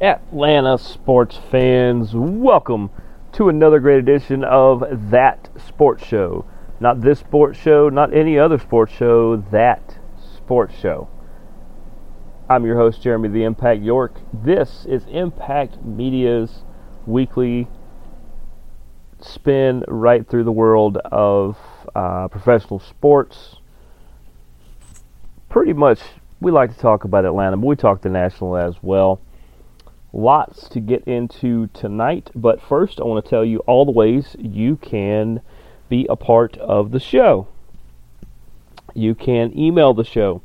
Atlanta sports fans, welcome to another great edition of That Sports Show. Not this sports show, not any other sports show, that sports show. I'm your host, Jeremy the Impact York. This is Impact Media's weekly spin right through the world of uh, professional sports. Pretty much, we like to talk about Atlanta, but we talk the national as well. Lots to get into tonight, but first I want to tell you all the ways you can be a part of the show. You can email the show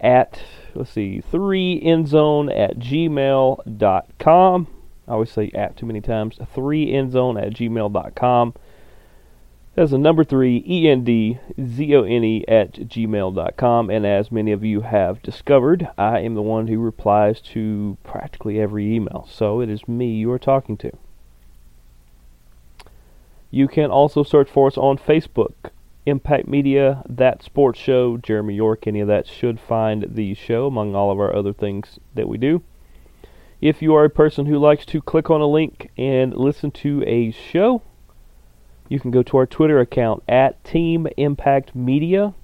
at, let's see, 3endzone at gmail.com. I always say at too many times. 3endzone at gmail.com. That's the number three, E-N-D-Z-O-N-E at gmail.com. And as many of you have discovered, I am the one who replies to practically every email. So it is me you are talking to. You can also search for us on Facebook. Impact Media, That Sports Show, Jeremy York, any of that should find the show among all of our other things that we do. If you are a person who likes to click on a link and listen to a show, you can go to our Twitter account at Team Impact Media.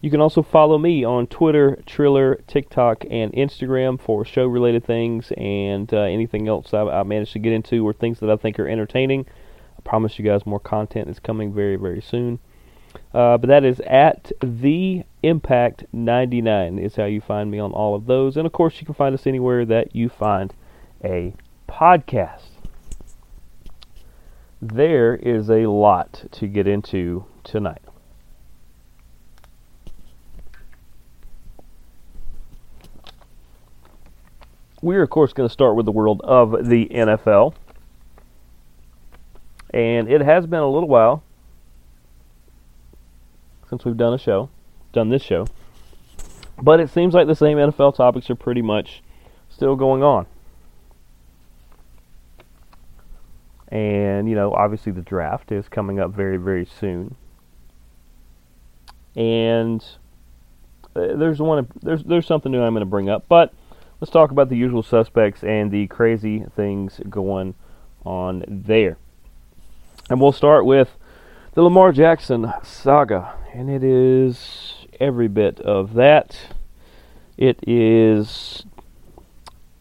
You can also follow me on Twitter, Triller, TikTok, and Instagram for show related things and uh, anything else I, I managed to get into or things that I think are entertaining. I promise you guys more content is coming very, very soon. Uh, but that is at the Impact 99 is how you find me on all of those, and of course you can find us anywhere that you find a podcast. There is a lot to get into tonight. We're of course going to start with the world of the NFL, and it has been a little while since we've done a show, done this show. But it seems like the same NFL topics are pretty much still going on. And, you know, obviously the draft is coming up very, very soon. And uh, there's one there's there's something new I'm going to bring up, but let's talk about the usual suspects and the crazy things going on there. And we'll start with the Lamar Jackson saga, and it is every bit of that. It is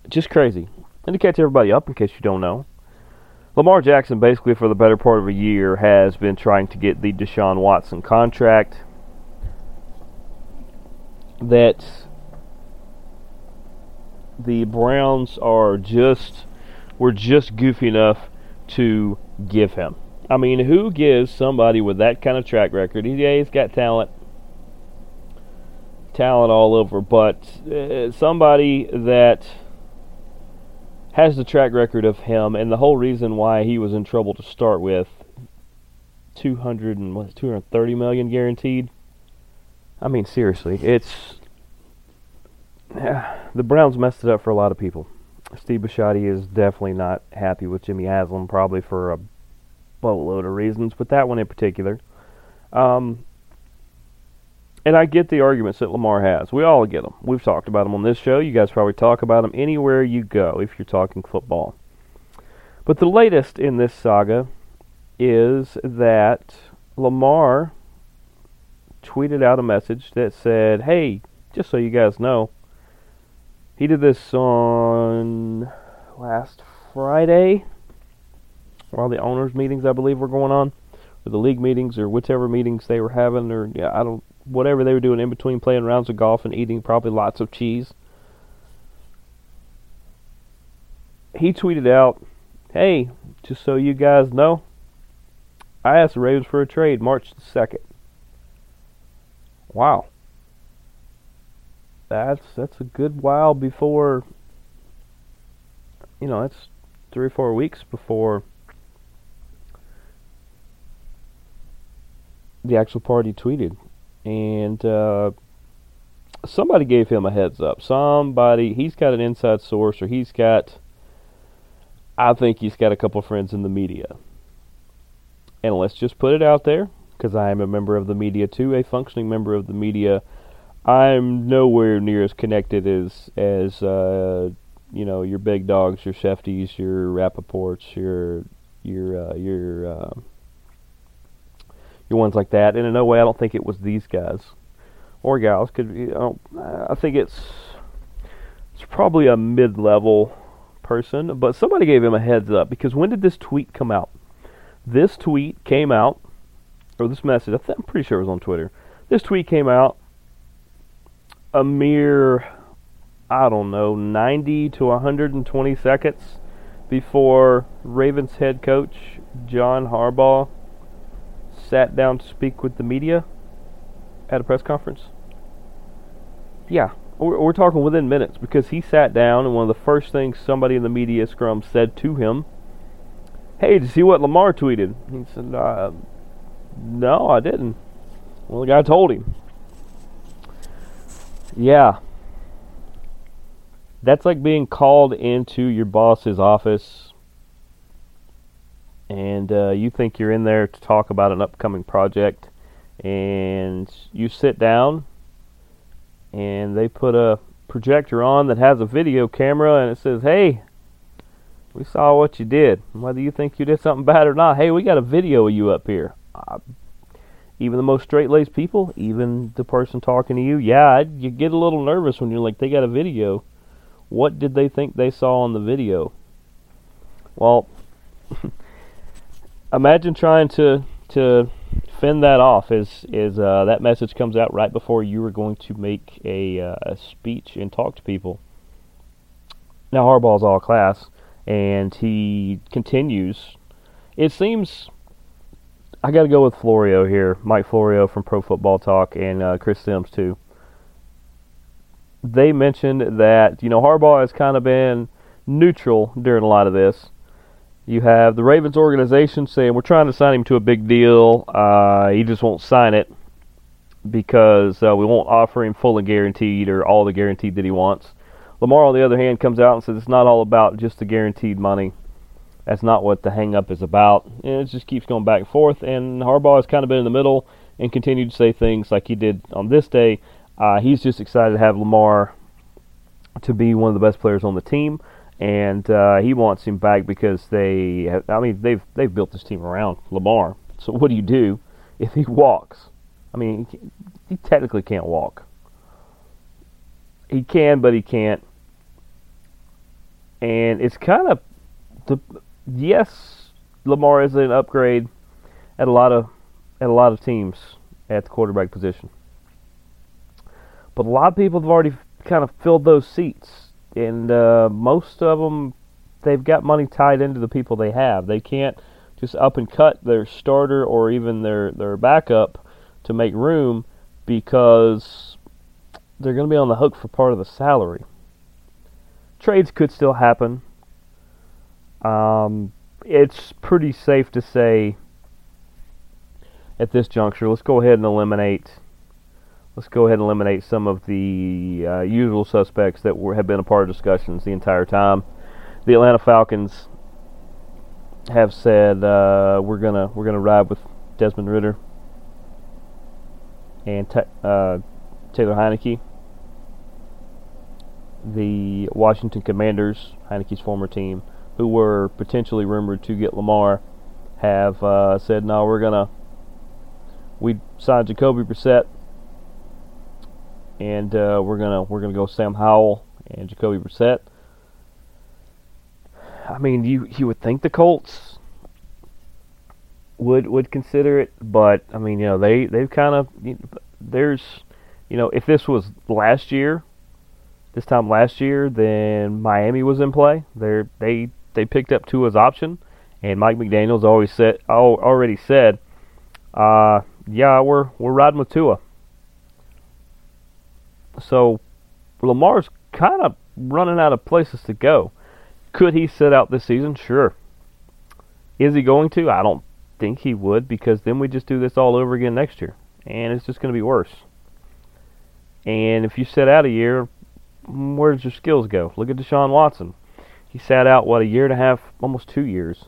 just crazy. And to catch everybody up, in case you don't know, Lamar Jackson, basically for the better part of a year, has been trying to get the Deshaun Watson contract that the Browns are just were just goofy enough to give him. I mean, who gives somebody with that kind of track record? Yeah, he's got talent, talent all over, but uh, somebody that has the track record of him, and the whole reason why he was in trouble to start with, two hundred and what, two hundred thirty million guaranteed. I mean, seriously, it's the Browns messed it up for a lot of people. Steve Bisciotti is definitely not happy with Jimmy Haslam, probably for a boatload of reasons, but that one in particular. Um, and I get the arguments that Lamar has. We all get them. We've talked about them on this show. You guys probably talk about them anywhere you go if you're talking football. But the latest in this saga is that Lamar tweeted out a message that said, "Hey, just so you guys know, he did this on last Friday while the owners' meetings, I believe, were going on, or the league meetings, or whichever meetings they were having, or yeah, I don't, whatever they were doing in between playing rounds of golf and eating probably lots of cheese. He tweeted out, "Hey, just so you guys know, I asked the Ravens for a trade March the second. Wow." That's that's a good while before you know, that's three or four weeks before the actual party tweeted, and uh, somebody gave him a heads up. Somebody, he's got an inside source, or he's got, I think he's got a couple friends in the media. And let's just put it out there, because I am a member of the media too, a functioning member of the media. I'm nowhere near as connected as as uh, you know your big dogs, your Schefters, your Rapaports, your your uh, your uh, your ones like that. And in no way, I don't think it was these guys or gals. Could I think it's it's probably a mid-level person, but somebody gave him a heads up because when did this tweet come out? This tweet came out, or this message. I'm pretty sure it was on Twitter. This tweet came out a mere, I don't know, 90 to 120 seconds before Ravens head coach John Harbaugh sat down to speak with the media at a press conference. Yeah, we're, we're talking within minutes because he sat down and one of the first things somebody in the media scrum said to him, "Hey, did you see what Lamar tweeted?" He said, uh, "No, I didn't." Well, the guy told him. Yeah. That's like being called into your boss's office and uh, you think you're in there to talk about an upcoming project and you sit down and they put a projector on that has a video camera and it says, "Hey, we saw what you did. Whether you think you did something bad or not, hey, we got a video of you up here." Uh, even the most straight-laced people, even the person talking to you, yeah, you get a little nervous when you're like, they got a video. What did they think they saw on the video? Well, imagine trying to to fend that off as is uh, that message comes out right before you are going to make a, uh, a speech and talk to people. Now Harbaugh's all class, and he continues. It seems I got to go with Florio here, Mike Florio from Pro Football Talk, and uh, Chris Sims too. They mentioned that you know Harbaugh has kind of been neutral during a lot of this. You have the Ravens organization saying we're trying to sign him to a big deal. Uh, he just won't sign it because uh, we won't offer him full and guaranteed or all the guaranteed that he wants. Lamar, on the other hand, comes out and says it's not all about just the guaranteed money. That's not what the hang-up is about. And it just keeps going back and forth. And Harbaugh has kind of been in the middle and continued to say things like he did on this day. Uh, he's just excited to have Lamar to be one of the best players on the team, and uh, he wants him back because they. Have, I mean, they've they've built this team around Lamar. So what do you do if he walks? I mean, he, he technically can't walk. He can, but he can't. And it's kind of the yes, Lamar is an upgrade at a lot of at a lot of teams at the quarterback position. But a lot of people have already kind of filled those seats, and uh, most of them they've got money tied into the people they have. They can't just up and cut their starter or even their their backup to make room because they're going to be on the hook for part of the salary. Trades could still happen. Um, it's pretty safe to say at this juncture, let's go ahead and eliminate. Let's go ahead and eliminate some of the uh, usual suspects that were, have been a part of discussions the entire time. The Atlanta Falcons have said uh, we're gonna we're gonna ride with Desmond Ridder and uh, Taylor Heinicke. The Washington Commanders, Heinicke's former team, who were potentially rumored to get Lamar, have uh, said, no, we're to. We signed Jacoby Brissett, and uh, we're gonna we're gonna go Sam Howell and Jacoby Brissett. I mean, you you would think the Colts would would consider it, but I mean, you know, they they've kind of there's, you know, if this was last year, this time last year, then Miami was in play. They they they picked up Tua's option, and Mike McDaniel's always said already said, uh, yeah, we're we're riding with Tua. So Lamar's kind of running out of places to go. Could he sit out this season? Sure. Is he going to? I don't think he would because then we just do this all over again next year, and it's just going to be worse. And if you sit out a year, where does your skills go? Look at Deshaun Watson. He sat out what a year and a half, almost two years,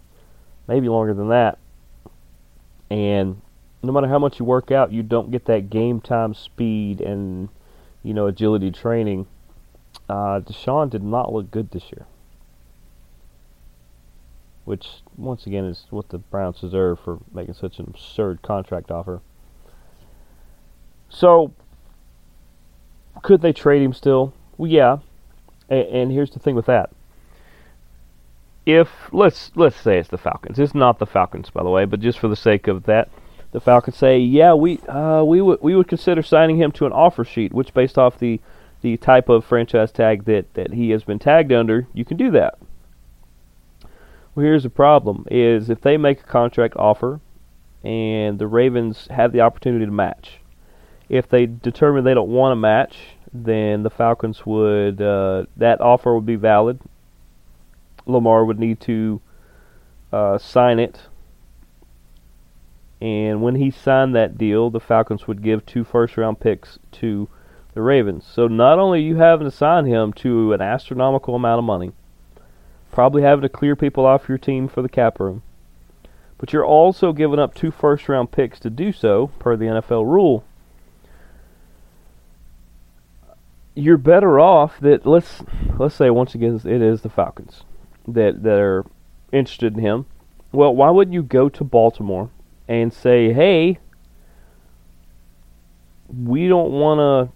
maybe longer than that. And no matter how much you work out, you don't get that game time speed and you know agility training. Uh, Deshaun did not look good this year, which once again is what the Browns deserve for making such an absurd contract offer. So, could they trade him still? Well, yeah. And, and here's the thing with that if let's let's say it's the Falcons. It's not the Falcons, by the way, but just for the sake of that, the Falcons say, yeah, we uh, we would we would consider signing him to an offer sheet, which based off the the type of franchise tag that that he has been tagged under, you can do that. Well, here's the problem: is if they make a contract offer, and the Ravens have the opportunity to match, if they determine they don't want to match, then the Falcons would uh, that offer would be valid Lamar would need to uh, sign it. And when he signed that deal, the Falcons would give two first round picks to the Ravens. So not only are you having to sign him to an astronomical amount of money, probably having to clear people off your team for the cap room, but you're also giving up two first round picks to do so, per the NFL rule. You're better off that let's let's say once again it is the Falcons that that are interested in him. Well, why wouldn't you go to Baltimore and say, "Hey, we don't want to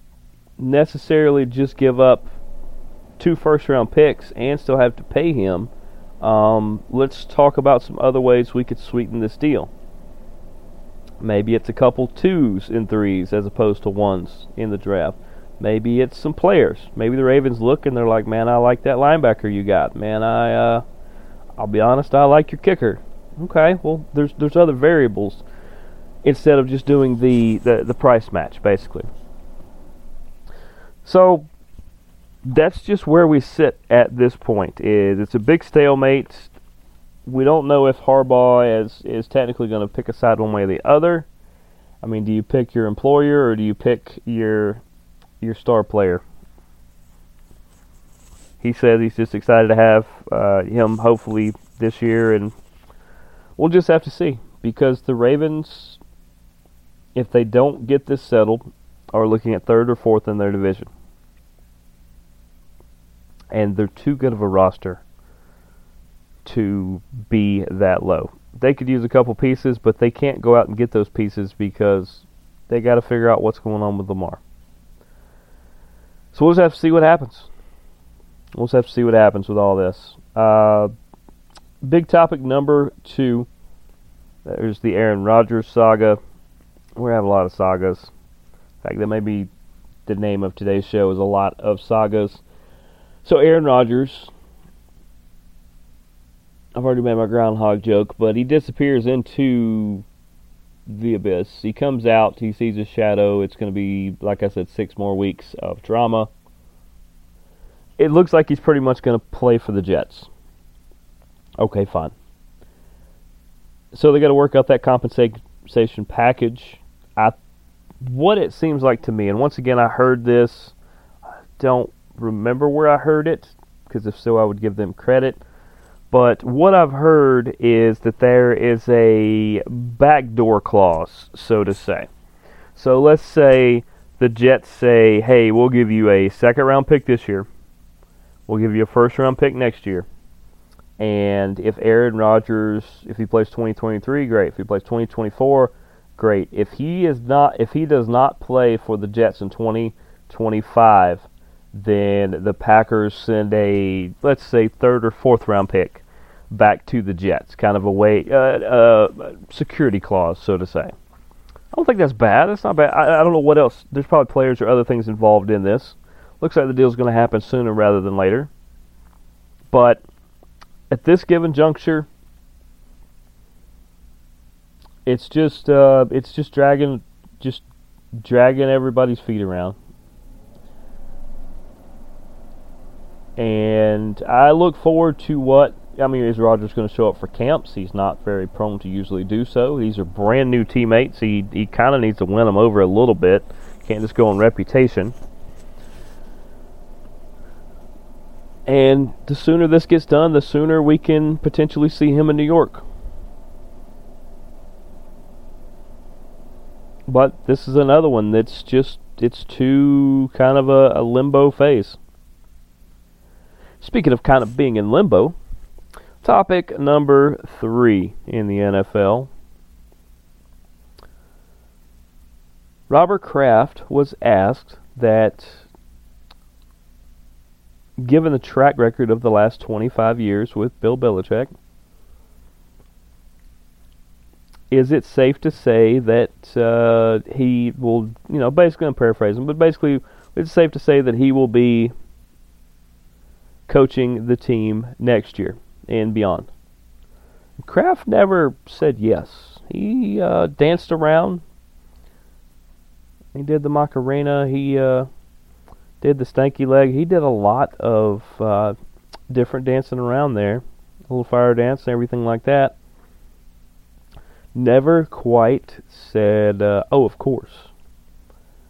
necessarily just give up two first round picks and still have to pay him. Um, let's talk about some other ways we could sweeten this deal. Maybe it's a couple twos and threes as opposed to ones in the draft. Maybe it's some players. Maybe the Ravens look and they're like, "Man, I like that linebacker you got. Man, I uh, I'll be honest, I like your kicker." Okay, well, there's there's other variables instead of just doing the the, the price match basically. So that's just where we sit at this point. Is it's a big stalemate. We don't know if Harbaugh is is technically going to pick a side one way or the other. I mean, do you pick your employer or do you pick your your star player. He says he's just excited to have uh, him hopefully this year, and we'll just have to see because the Ravens, if they don't get this settled, are looking at third or fourth in their division, and they're too good of a roster to be that low. They could use a couple pieces, but they can't go out and get those pieces because they got to figure out what's going on with Lamar. So we'll just have to see what happens. We'll just have to see what happens with all this. Uh, big topic number two. There's the Aaron Rodgers saga. We have a lot of sagas. In fact, that may be the name of today's show is a lot of sagas. So Aaron Rodgers, I've already made my groundhog joke, but he disappears into the abyss. He comes out, he sees a shadow. It's going to be, like I said, six more weeks of drama. It looks like he's pretty much going to play for the Jets. Okay, fine. So they got to work out that compensation package. I, what it seems like to me, and once again, I heard this. I don't remember where I heard it, because if so, I would give them credit but what I've heard is that there is a backdoor clause, so to say. So let's say the Jets say, hey, we'll give you a second round pick this year, we'll give you a first round pick next year. And if Aaron Rodgers, if he plays 2023, great. If he plays 2024, great. If he is not, if he does not play for the Jets in 2025, then the Packers send a let's say third or fourth round pick back to the Jets, kind of a way uh, uh, security clause, so to say. I don't think that's bad. It's not bad. I, I don't know what else. There's probably players or other things involved in this. Looks like the deal's going to happen sooner rather than later. But at this given juncture, it's just uh, it's just dragging just dragging everybody's feet around. And I look forward to what I mean. Is Rodgers going to show up for camps? He's not very prone to usually do so. These are brand new teammates. He he kind of needs to win them over a little bit. Can't just go on reputation. And the sooner this gets done, the sooner we can potentially see him in New York. But this is another one that's just it's too kind of a, a limbo phase. Speaking of kind of being in limbo, topic number three in the NFL. Robert Kraft was asked that, given the track record of the last 25 years with Bill Belichick, is it safe to say that uh, he will, you know, basically I'm paraphrasing, but basically it's safe to say that he will be coaching the team next year and beyond. Kraft never said yes. He uh, danced around. He did the Macarena. He uh, did the stanky leg. He did a lot of uh, different dancing around there, a little fire dance and everything like that never quite said, uh, "Oh, of course."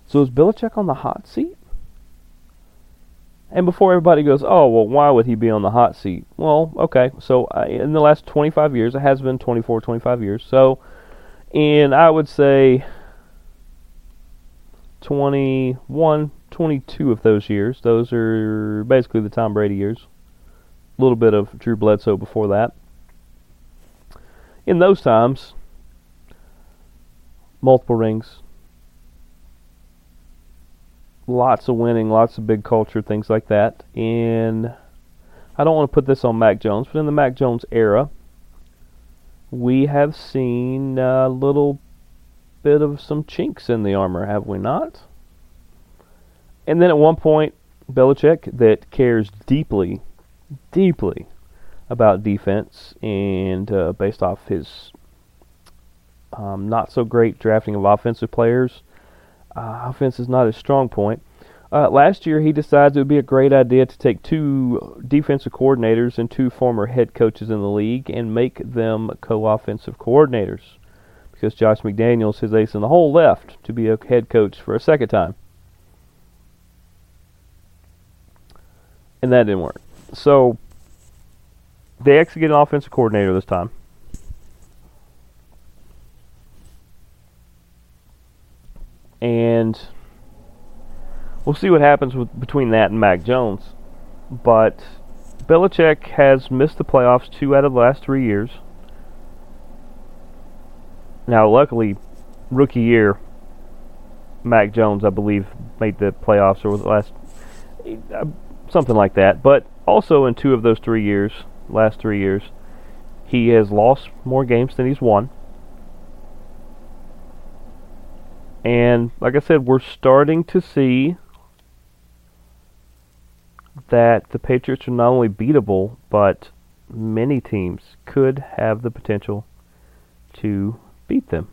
So is Belichick on the hot seat? And before everybody goes, "Oh, well, why would he be on the hot seat?" Well, okay. So uh, in the last 25 years, it has been 24, 25 years. So, and I would say 21, 22 of those years. Those are basically the Tom Brady years. A little bit of Drew Bledsoe before that. In those times, multiple rings, lots of winning, lots of big culture, things like that. And I don't want to put this on Mac Jones, but in the Mac Jones era, we have seen a little bit of some chinks in the armor, have we not? And then at one point, Belichick, that cares deeply, deeply about defense, and uh, based off his um, not so great drafting of offensive players. Uh, offense is not his strong point. Uh, last year, he decides it would be a great idea to take two defensive coordinators and two former head coaches in the league and make them co offensive coordinators because Josh McDaniels, his ace in the hole, left to be a head coach for a second time. And that didn't work. So they actually get an offensive coordinator this time. and we'll see what happens with, between that and Mac Jones. But Belichick has missed the playoffs two out of the last three years. Now, luckily, rookie year, Mac Jones, I believe, made the playoffs over the last something like that. But also in two of those three years, last three years, he has lost more games than he's won. And like I said, we're starting to see that the Patriots are not only beatable, but many teams could have the potential to beat them.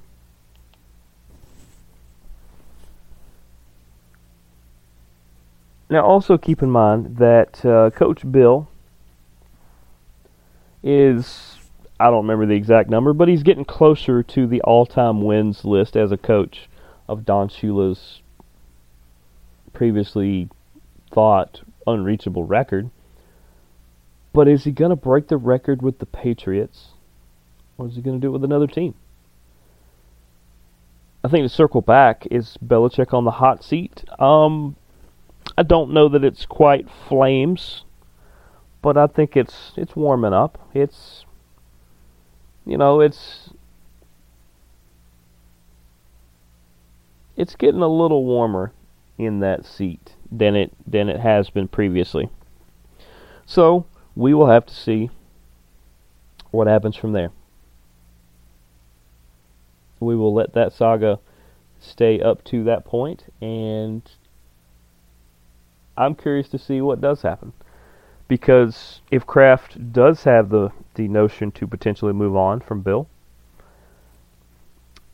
Now, also keep in mind that uh, Coach Bill is, I don't remember the exact number, but he's getting closer to the all time wins list as a coach of Don Shula's previously thought unreachable record. But is he going to break the record with the Patriots? Or is he going to do it with another team? I think to circle back, is Belichick on the hot seat? Um, I don't know that it's quite flames, but I think it's it's warming up. It's you know, it's it's getting a little warmer in that seat than it than it has been previously. So we will have to see what happens from there. We will let that saga stay up to that point, and I'm curious to see what does happen. Because if Kraft does have the, the notion to potentially move on from Bill,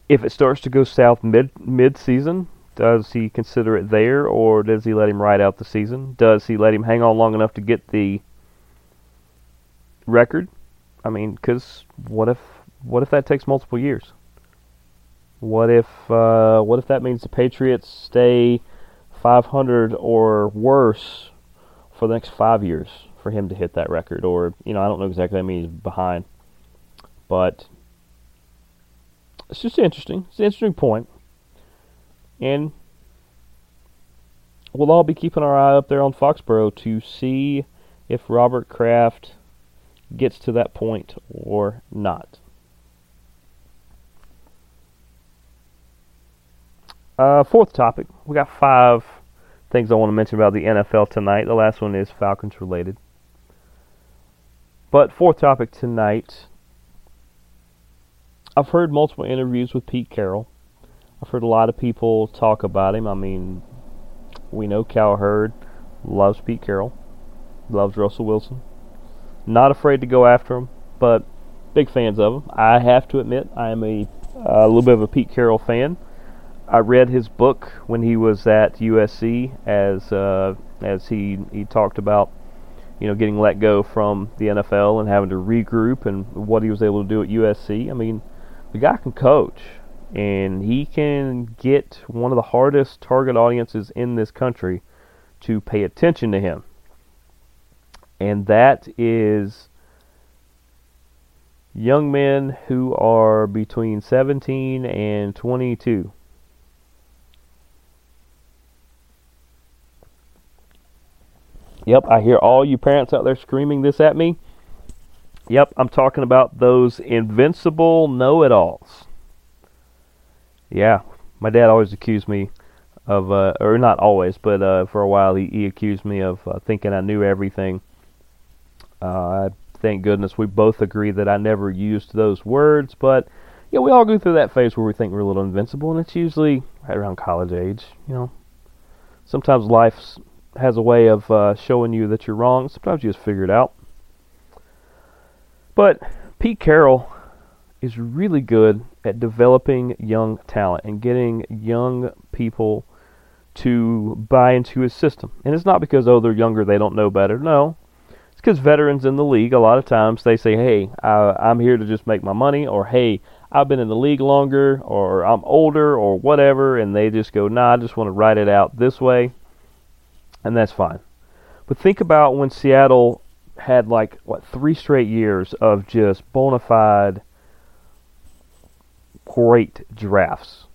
if it starts to go south mid mid season, Does he consider it there, or does he let him ride out the season? Does he let him hang on long enough to get the record? I mean, because what if what if that takes multiple years? What if uh, what if that means the Patriots stay 500 or worse for the next five years for him to hit that record? Or you know, I don't know exactly. I mean, he's behind, but it's just interesting. It's an interesting point. And we'll all be keeping our eye up there on Foxborough to see if Robert Kraft gets to that point or not. Uh, fourth topic. We got five things I want to mention about the NFL tonight. The last one is Falcons related. But fourth topic tonight. I've heard multiple interviews with Pete Carroll. I've heard a lot of people talk about him. I mean, we know Cowherd loves Pete Carroll, loves Russell Wilson. Not afraid to go after him, but big fans of him. I have to admit, I am a, a little bit of a Pete Carroll fan. I read his book when he was at USC, as uh, as he he talked about, you know, getting let go from the NFL and having to regroup and what he was able to do at USC. I mean, the guy can coach and he can get one of the hardest target audiences in this country to pay attention to him. And that is young men who are between 17 and 22. Yep, I hear all you parents out there screaming this at me. Yep, I'm talking about those invincible know it alls. Yeah, my dad always accused me of, uh, or not always, but uh, for a while he, he accused me of uh, thinking I knew everything. Uh, thank goodness we both agree that I never used those words, but yeah, we all go through that phase where we think we're a little invincible, and it's usually right around college age. You know, sometimes life has a way of uh, showing you that you're wrong. Sometimes you just figure it out. But Pete Carroll is really good at developing young talent and getting young people to buy into his system. And it's not because, oh, they're younger, they don't know better. No. It's because veterans in the league, a lot of times, they say, hey, I, I'm here to just make my money, or hey, I've been in the league longer, or I'm older, or whatever, and they just go, nah, I just want to write it out this way. And that's fine. But think about when Seattle had like what three straight years of just bona fide great drafts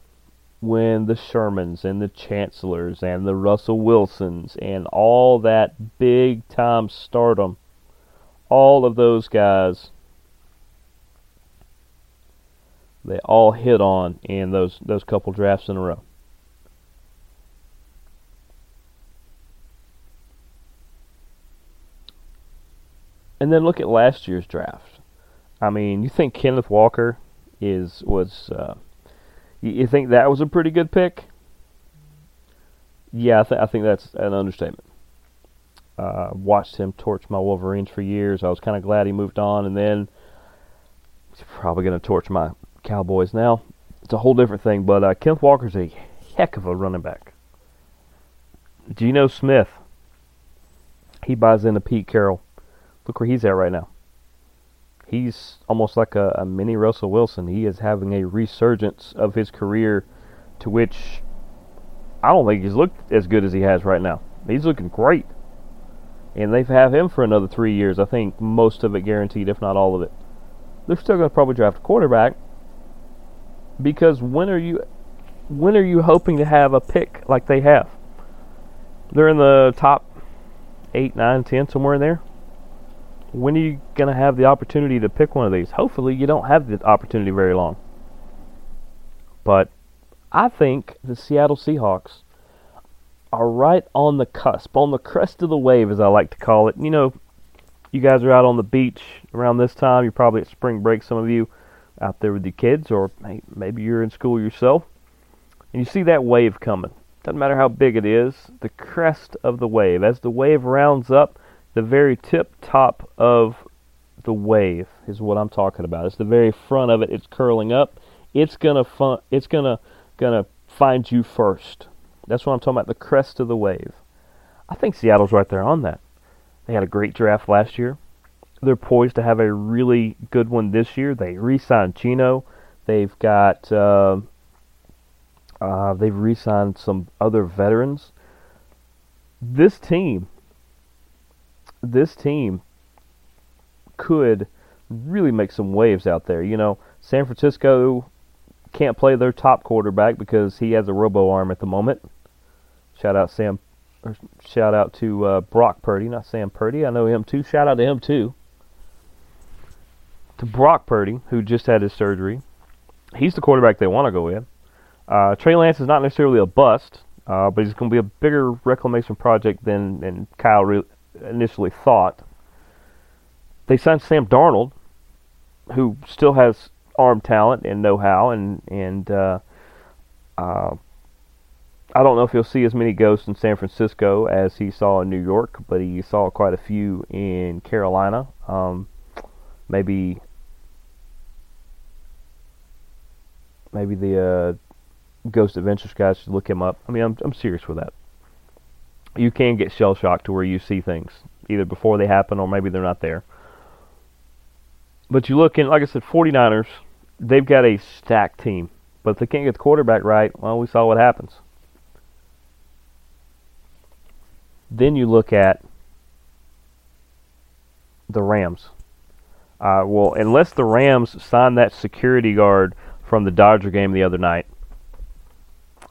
when the Shermans and the Chancellors and the Russell Wilsons and all that big time stardom, all of those guys, they all hit on in those those couple drafts in a row. And then look at last year's draft. I mean, you think Kenneth Walker is was uh, you, you, think that was a pretty good pick? Yeah, I, th- I think that's an understatement. Uh, watched him torch my Wolverines for years. I was kind of glad he moved on, and then he's probably going to torch my Cowboys now. It's a whole different thing, but uh, Kenneth Walker's a heck of a running back. Geno Smith, he buys into Pete Carroll. Look where he's at right now. He's almost like a, a mini Russell Wilson. He is having a resurgence of his career to which I don't think he's looked as good as he has right now. He's looking great. And they've have him for another three years. I think most of it guaranteed, if not all of it. They're still going to probably draft a quarterback because when are you when are you hoping to have a pick like they have? They're in the top eight, nine, ten, somewhere in there when are you going to have the opportunity to pick one of these? Hopefully, you don't have the opportunity very long. But I think the Seattle Seahawks are right on the cusp, on the crest of the wave, as I like to call it. You know, you guys are out on the beach around this time. You're probably at spring break, some of you out there with your kids, or maybe you're in school yourself. And you see that wave coming. Doesn't matter how big it is, the crest of the wave. As the wave rounds up, the very tip top of the wave is what I'm talking about. It's the very front of it. It's curling up. It's gonna fun, It's gonna gonna finds you first. That's what I'm talking about, the crest of the wave. I think Seattle's right there on that. They had a great draft last year. They're poised to have a really good one this year. They re-signed Geno. They've got uh, uh, they've re-signed some other veterans. This team, this team could really make some waves out there. You know, San Francisco can't play their top quarterback because he has a robo arm at the moment. Shout out Sam, or shout out to uh, Brock Purdy, not Sam Purdy. I know him too. Shout out to him too. To Brock Purdy, who just had his surgery. He's the quarterback they want to go with. Uh, Trey Lance is not necessarily a bust, uh, but he's going to be a bigger reclamation project than, than Kyle re- initially thought. They signed Sam Darnold, who still has arm talent and know-how, and and uh, uh, I don't know if he'll see as many ghosts in San Francisco as he saw in New York, but he saw quite a few in Carolina. Um, maybe maybe the uh, Ghost Adventures guys should look him up. I mean, I'm I'm serious with that. You can get shell shocked to where you see things either before they happen or maybe they're not there. But you look in, like I said, 49ers, they've got a stacked team. But if they can't get the quarterback right, well, we saw what happens. Then you look at the Rams. Uh, well, unless the Rams sign that security guard from the Dodger game the other night,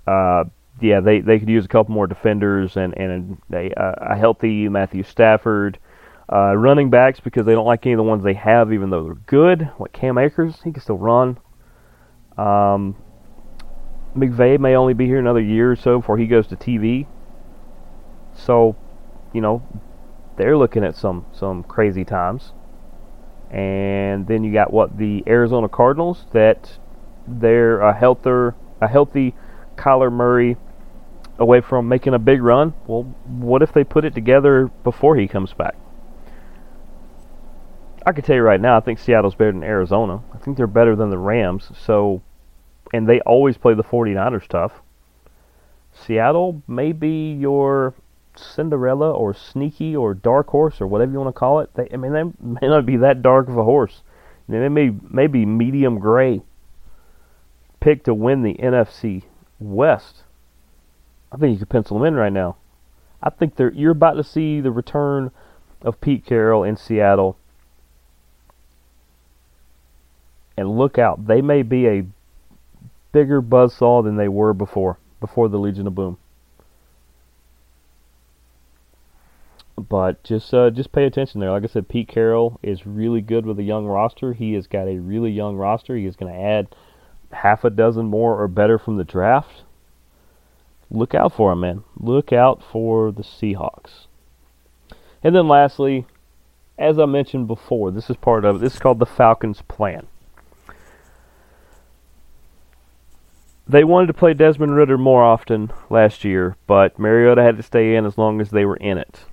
uh, yeah, they, they could use a couple more defenders and and a, a healthy Matthew Stafford, uh, running backs because they don't like any of the ones they have, even though they're good. Like Cam Akers, he can still run. Um, McVay may only be here another year or so before he goes to TV. So, you know, they're looking at some some crazy times. And then you got what the Arizona Cardinals that they're a healthier a healthy Kyler Murray away from making a big run. Well, what if they put it together before he comes back? I can tell you right now, I think Seattle's better than Arizona. I think they're better than the Rams. So, and they always play the 49ers tough. Seattle may be your Cinderella or sneaky or dark horse or whatever you want to call it. They, I mean, they may not be that dark of a horse. I mean, they may maybe medium gray. Pick to win the NFC West. I think you could pencil them in right now. I think they're you're about to see the return of Pete Carroll in Seattle. And look out, they may be a bigger buzzsaw than they were before, before the Legion of Boom. but just uh, just pay attention there. Like I said, Pete Carroll is really good with a young roster. He has got a really young roster. He is going to add half a dozen more or better from the draft. Look out for him, man. Look out for the Seahawks. And then lastly, as I mentioned before, this is part of this is called the Falcons plan. They wanted to play Desmond Ridder more often last year, but Mariota had to stay in as long as they were in it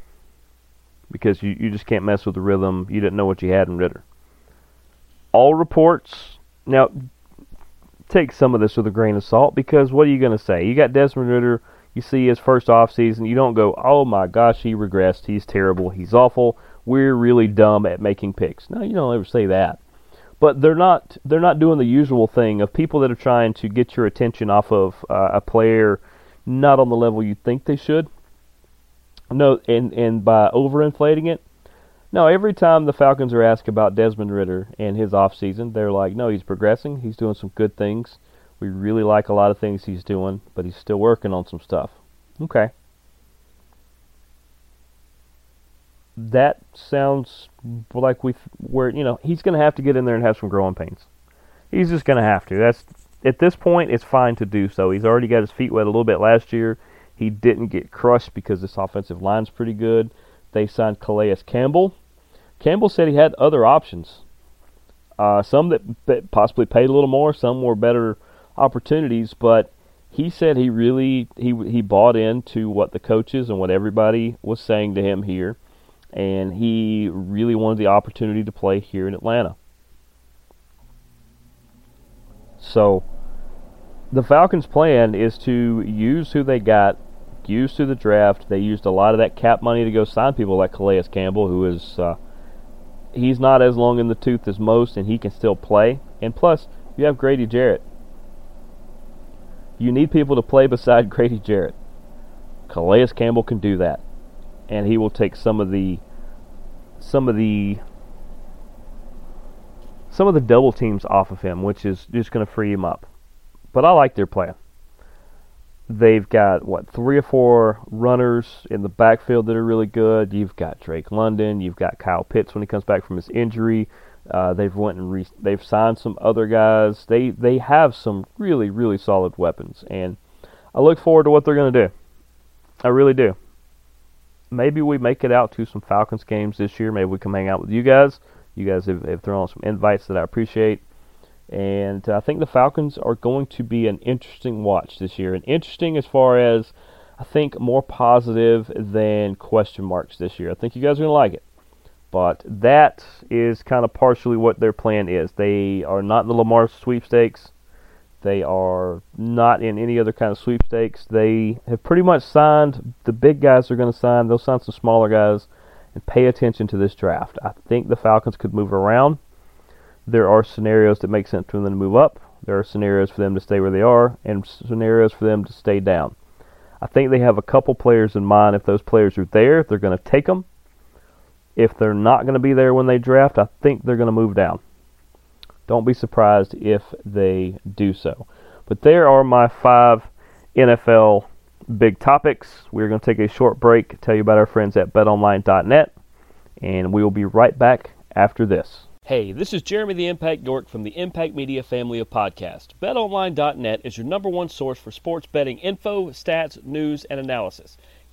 because you, you just can't mess with the rhythm. You didn't know what you had in Ridder. All reports now take some of this with a grain of salt because what are you going to say? You got Desmond Ridder. You see his first off season. You don't go, oh my gosh, he regressed. He's terrible. He's awful. We're really dumb at making picks. No, you don't ever say that. But they're not. They're not doing the usual thing of people that are trying to get your attention off of uh, a player not on the level you think they should. No, and and by overinflating it, no. Every time the Falcons are asked about Desmond Ridder and his offseason, they're like, no, he's progressing. He's doing some good things. We really like a lot of things he's doing, but he's still working on some stuff. Okay. That sounds like we where you know he's going to have to get in there and have some growing pains. He's just going to have to. That's at this point, it's fine to do so. He's already got his feet wet a little bit last year. He didn't get crushed because this offensive line's pretty good. They signed Calais Campbell. Campbell said he had other options. Uh, some that possibly paid a little more, some were better opportunities, but he said he really he he bought into what the coaches and what everybody was saying to him here, and he really wanted the opportunity to play here in Atlanta. So the Falcons' plan is to use who they got, use through the draft. They used a lot of that cap money to go sign people like Calais Campbell, who is uh, he's not as long in the tooth as most, and he can still play. And plus, you have Grady Jarrett. You need people to play beside Grady Jarrett. Calais Campbell can do that, and he will take some of the some of the some of the double teams off of him, which is just going to free him up. But I like their plan. They've got what three or four runners in the backfield that are really good. You've got Drake London. You've got Kyle Pitts when he comes back from his injury. Uh, they've went and re- they've signed some other guys. They they have some really really solid weapons, and I look forward to what they're going to do. I really do. Maybe we make it out to some Falcons games this year. Maybe we can hang out with you guys. You guys have, have thrown some invites that I appreciate. And uh, I think the Falcons are going to be an interesting watch this year. And interesting as far as, I think, more positive than question marks this year. I think you guys are going to like it. But that is kind of partially what their plan is. They are not in the Lamar sweepstakes. They are not in any other kind of sweepstakes. They have pretty much signed the big guys are going to sign. They'll sign some smaller guys and pay attention to this draft. I think the Falcons could move around. There are scenarios that make sense for them to move up. There are scenarios for them to stay where they are, and scenarios for them to stay down. I think they have a couple players in mind. If those players are there, they're going to take them. If they're not going to be there when they draft, I think they're going to move down. Don't be surprised if they do so. But there are my five NFL big topics. We're going to take a short break, tell you about our friends at betonline.net, and we will be right back after this. Hey, this is Jeremy the Impact York from the Impact Media family of podcasts. BetOnline.net is your number one source for sports betting info, stats, news, and analysis.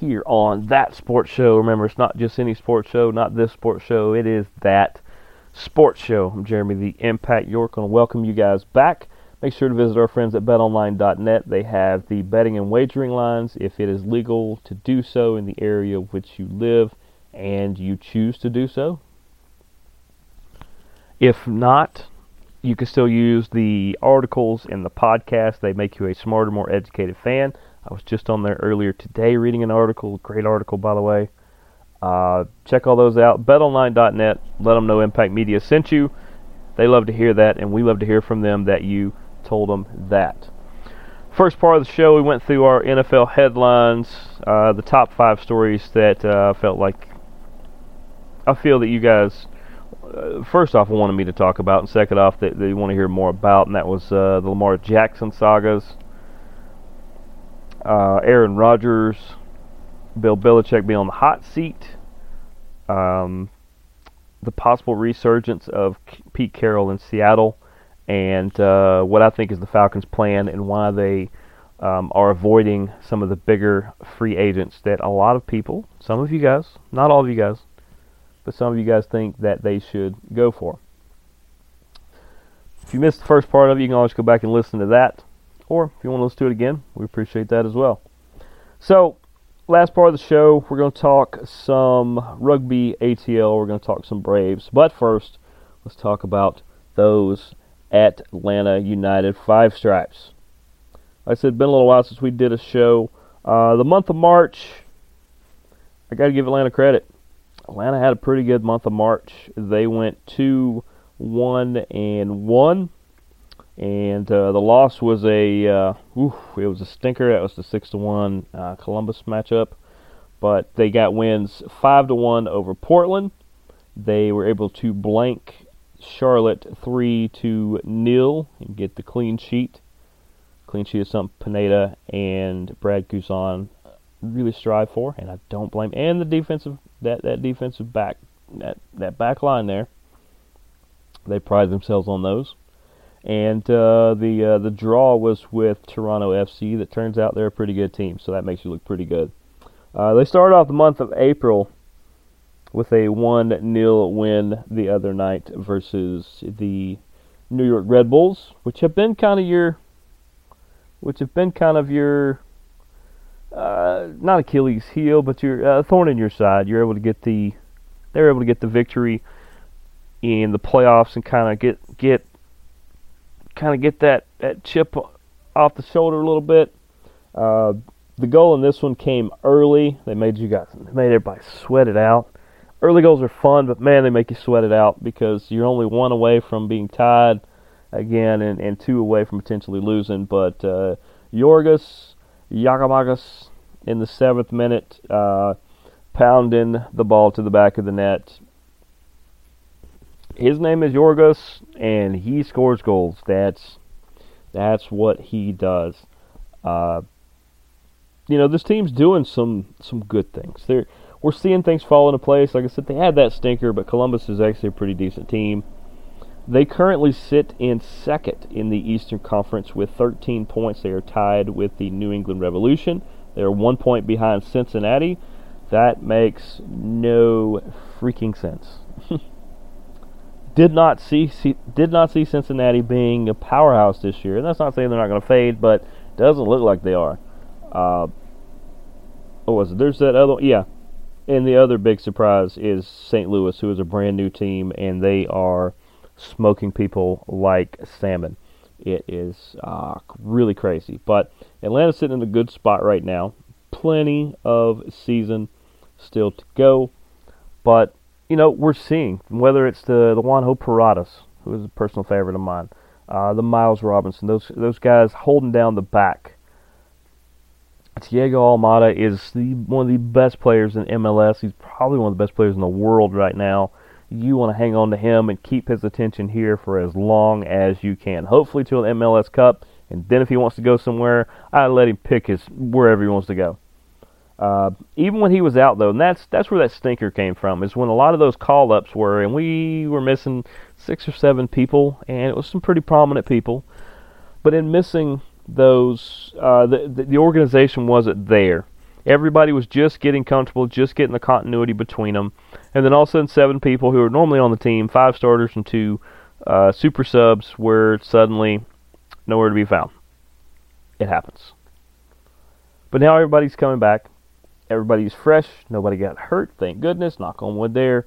here on that sports show. Remember, it's not just any sports show, not this sports show. It is that sports show. I'm Jeremy the Impact York. To welcome you guys back. Make sure to visit our friends at betonline.net. They have the betting and wagering lines if it is legal to do so in the area which you live and you choose to do so. If not, you can still use the articles in the podcast. They make you a smarter, more educated fan. I was just on there earlier today reading an article, great article by the way. Uh, check all those out. BetOnline.net. Let them know Impact Media sent you. They love to hear that, and we love to hear from them that you told them that. First part of the show, we went through our NFL headlines, uh, the top five stories that uh, felt like I feel that you guys, uh, first off, wanted me to talk about, and second off, that, that you want to hear more about, and that was uh, the Lamar Jackson sagas uh, Aaron Rodgers, Bill Belichick being on the hot seat, um, the possible resurgence of Pete Carroll in Seattle, and uh, what I think is the Falcons' plan and why they um, are avoiding some of the bigger free agents that a lot of people, some of you guys, not all of you guys, but some of you guys think that they should go for. If you missed the first part of it, you can always go back and listen to that or if you want to listen to it again, we appreciate that as well. So, last part of the show, we're going to talk some rugby ATL. We're going to talk some Braves. But first, let's talk about those Atlanta United Five Stripes. Like I said, been a little while since we did a show. Uh, the month of March, I got to give Atlanta credit. Atlanta had a pretty good month of March. They went 2 1 and 1 and uh, the loss was a uh, it was a stinker. That was the six to one uh, Columbus matchup, but they got wins five to one over Portland. They were able to blank Charlotte three to nil and get the clean sheet. Clean sheet is something Pineda and Brad Guzan really strive for, and I don't blame. And the defensive that that defensive back that that back line there, they pride themselves on those and uh, the uh, the draw was with Toronto FC. That turns out they're a pretty good team, so that makes you look pretty good. Uh, they started off the month of April with a 1 0 win the other night versus the New York Red Bulls, which have been kind of your, which have been kind of your, uh, not Achilles heel, but your uh, thorn in your side. You're able to get the, they were able to get the victory in the playoffs and kind of get get, kind of get that that chip off the shoulder a little bit. Uh, the goal in this one came early. They made you guys made everybody sweat it out. Early goals are fun, but man, they make you sweat it out because you're only one away from being tied again and, and two away from potentially losing. But uh, Yorgos in the seventh minute, uh, pounding the ball to the back of the net. His name is Yorgos, and he scores goals. That's that's what he does. Uh, you know, this team's doing some some good things. They're we're seeing things fall into place. Like I said, they had that stinker, but Columbus is actually a pretty decent team. They currently sit in second in the Eastern Conference with 13 points. They are tied with the New England Revolution. They are one point behind Cincinnati. That makes no freaking sense. did not see, see, did not see Cincinnati being a powerhouse this year. And that's not saying they're not going to fade, but it doesn't look like they are. Uh, what was it? There's that other yeah. And the other big surprise is St. Louis, who is a brand new team, and they are smoking people like salmon. It is uh, really crazy. But Atlanta's sitting in a good spot right now. Plenty of season still to go. But, you know, we're seeing, whether it's the, the Juanjo Puratas, who is a personal favorite of mine, uh, the Miles Robinson, those, those guys holding down the back Diego Almada is the, one of the best players in MLS. He's probably one of the best players in the world right now. You want to hang on to him and keep his attention here for as long as you can. Hopefully to an MLS Cup, and then if he wants to go somewhere, I let him pick his wherever he wants to go. Uh, even when he was out though, and that's that's where that stinker came from. Is when a lot of those call ups were, and we were missing six or seven people, and it was some pretty prominent people. But in missing those uh, the, the organization wasn't there. Everybody was just getting comfortable, just getting the continuity between them, and then all of a sudden, seven people who are normally on the team, five starters and two uh, super subs, were suddenly nowhere to be found. It happens. But now everybody's coming back. Everybody's fresh. Nobody got hurt. Thank goodness. Knock on wood there.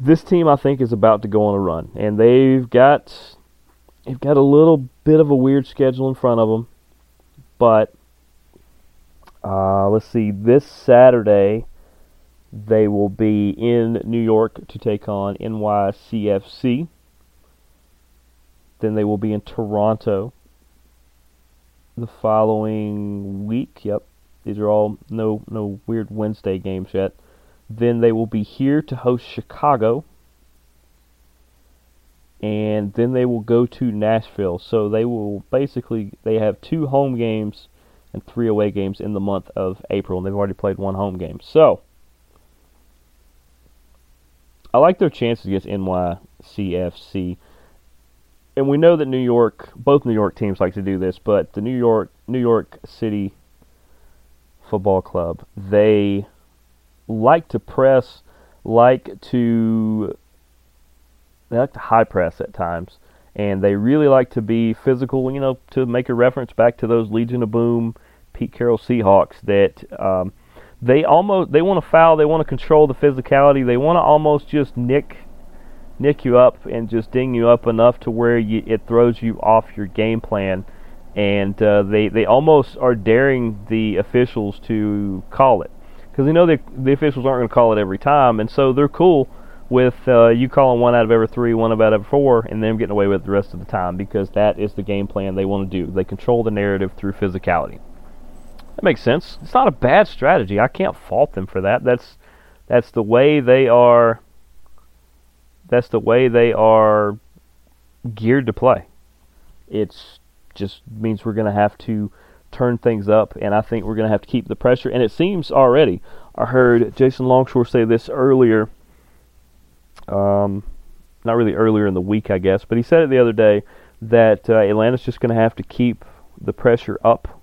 This team, I think, is about to go on a run, and they've got they've got a little bit of a weird schedule in front of them, but uh, let's see. This Saturday, they will be in New York to take on NYCFC. Then they will be in Toronto the following week. Yep, these are all no no weird Wednesday games yet. Then they will be here to host Chicago and then they will go to Nashville. So they will basically they have two home games and three away games in the month of April, and they've already played one home game. So I like their chances against NYCFC. And we know that New York, both New York teams like to do this, but the New York New York City Football Club, they like to press, like to they like to high press at times, and they really like to be physical. You know, to make a reference back to those Legion of Boom, Pete Carroll Seahawks that. Um, they almost they want to foul. They want to control the physicality. They want to almost just nick nick you up and just ding you up enough to where you, it throws you off your game plan. And uh, they they almost are daring the officials to call it because they know the the officials aren't going to call it every time, and so they're cool with uh, you calling one out of every three, one out of four, and them getting away with it the rest of the time because that is the game plan they want to do. They control the narrative through physicality. That makes sense. It's not a bad strategy. I can't fault them for that. That's that's the way they are. That's the way they are geared to play. It just means we're going to have to turn things up, and I think we're going to have to keep the pressure. And it seems already. I heard Jason Longshore say this earlier um, not really earlier in the week, I guess, but he said it the other day that uh, Atlanta's just going to have to keep the pressure up.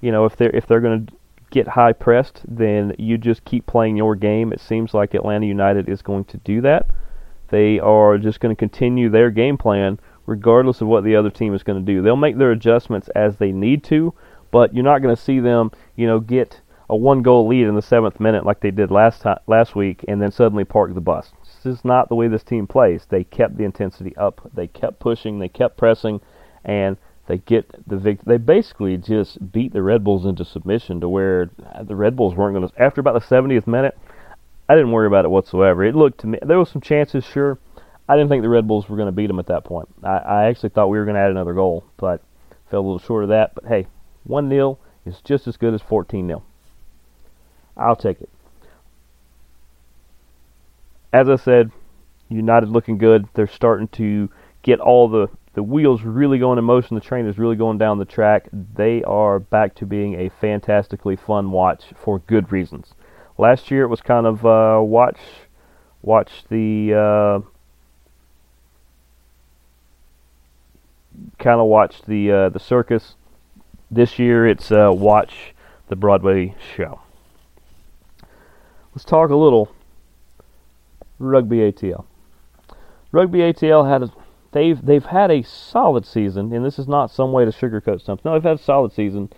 You know, if they're if they're going to get high pressed, then you just keep playing your game. It seems like Atlanta United is going to do that. They are just going to continue their game plan regardless of what the other team is going to do. They'll make their adjustments as they need to, but you're not going to see them, you know, get a one goal lead in the seventh minute like they did last time, last week and then suddenly park the bus. This is not the way this team plays. They kept the intensity up. They kept pushing. They kept pressing, and they get the vic- They basically just beat the Red Bulls into submission to where the Red Bulls weren't going to. After about the 70th minute, I didn't worry about it whatsoever. It looked to me there was some chances, sure. I didn't think the Red Bulls were going to beat them at that point. I, I actually thought we were going to add another goal, but fell a little short of that. But hey, one 0 is just as good as 14 0. I'll take it. As I said, United looking good. They're starting to get all the the wheels really going in motion. The train is really going down the track. They are back to being a fantastically fun watch for good reasons. Last year it was kind of uh, watch watch the uh, kind of watch the uh, the circus. This year it's uh, watch the Broadway show. Let's talk a little rugby ATL. Rugby ATL had a, they've they've had a solid season, and this is not some way to sugarcoat something. No, they've had a solid season.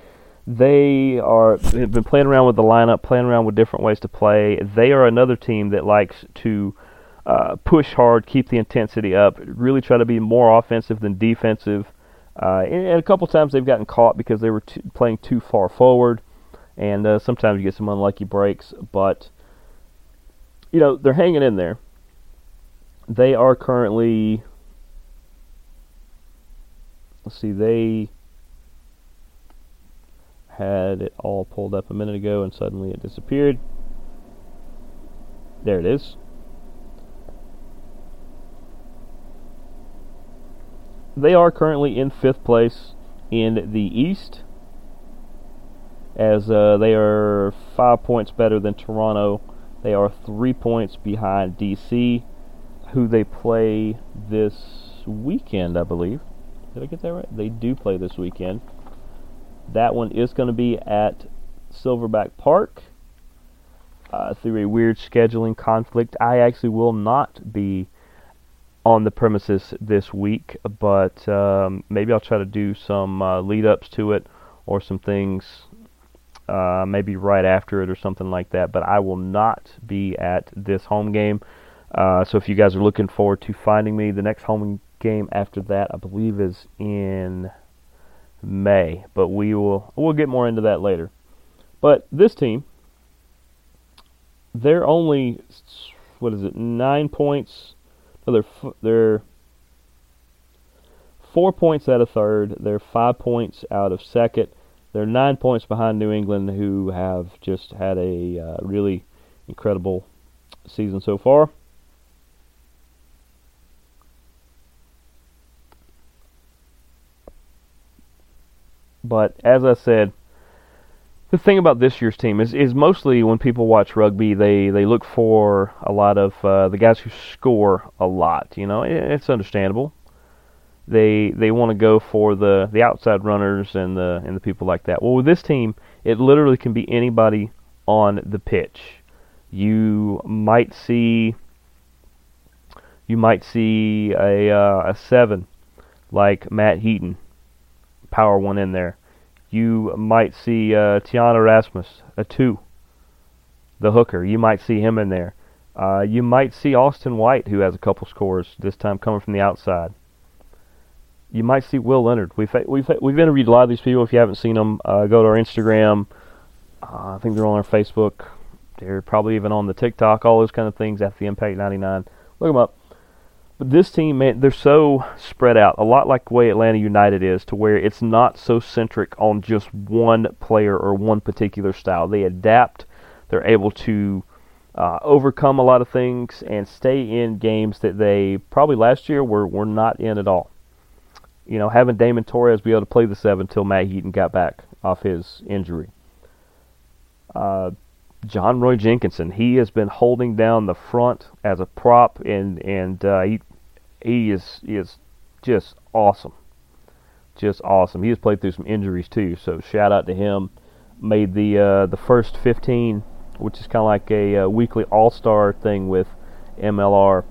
They are have been playing around with the lineup, playing around with different ways to play. They are another team that likes to uh, push hard, keep the intensity up, really try to be more offensive than defensive. Uh, and, and, a couple times they've gotten caught because they were t- playing too far forward, and uh, sometimes you get some unlucky breaks. But you know they're hanging in there. They are currently. Let's see, they had it all pulled up a minute ago and suddenly it disappeared. There it is. They are currently in fifth place in the East, as uh, they are five points better than Toronto. They are three points behind DC, who they play this weekend, I believe. Did I get that right? They do play this weekend. That one is going to be at Silverback Park. Uh, through a weird scheduling conflict, I actually will not be on the premises this week, but um, maybe I'll try to do some uh, lead ups to it or some things uh, maybe right after it or something like that. But I will not be at this home game. Uh, so if you guys are looking forward to finding me, the next home game after that, I believe, is in May. But we will we'll get more into that later. But this team, they're only what is it nine points so they're f- they're four points out of third. They're five points out of second. They're nine points behind New England, who have just had a uh, really incredible season so far. But as I said, the thing about this year's team is, is mostly when people watch rugby, they, they look for a lot of uh, the guys who score a lot. You know, it's understandable. They they want to go for the, the outside runners and the and the people like that. Well, with this team, it literally can be anybody on the pitch. You might see you might see a uh, a seven like Matt Heaton, power one in there you might see uh, Tiana Erasmus, a two, the hooker. You might see him in there. Uh, you might see Austin White, who has a couple scores this time coming from the outside. You might see Will Leonard. We've we've we've interviewed a lot of these people. If you haven't seen them, uh, go to our Instagram. Uh, I think they're on our Facebook. They're probably even on the TikTok. All those kind of things at the Impact 99. Look them up. But this team, man, they're so spread out, a lot like the way Atlanta United is, to where it's not so centric on just one player or one particular style. They adapt. They're able to uh, overcome a lot of things and stay in games that they probably last year were, were not in at all. You know, having Damon Torres be able to play the seven until Matt Heaton got back off his injury. Uh, John Roy Jenkinson. He has been holding down the front as a prop, and and uh, he he is he is just awesome, just awesome. He has played through some injuries too, so shout out to him. made the uh, the first 15, which is kind of like a uh, weekly All Star thing with MLR.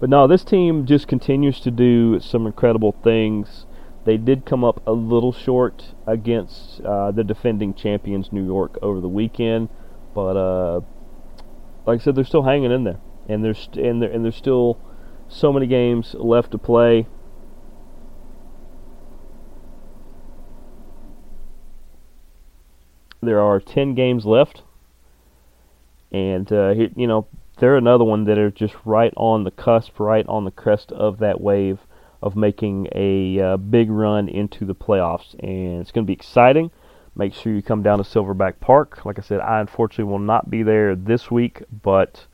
But no, this team just continues to do some incredible things. They did come up a little short against uh, the defending champions New York over the weekend, but uh, like I said, they're still hanging in there, and there's and there and there's still so many games left to play. There are 10 games left. And, uh, you know, they're another one that are just right on the cusp, right on the crest of that wave of making a uh, big run into the playoffs. And it's going to be exciting. Make sure you come down to Silverback Park. Like I said, I unfortunately will not be there this week, but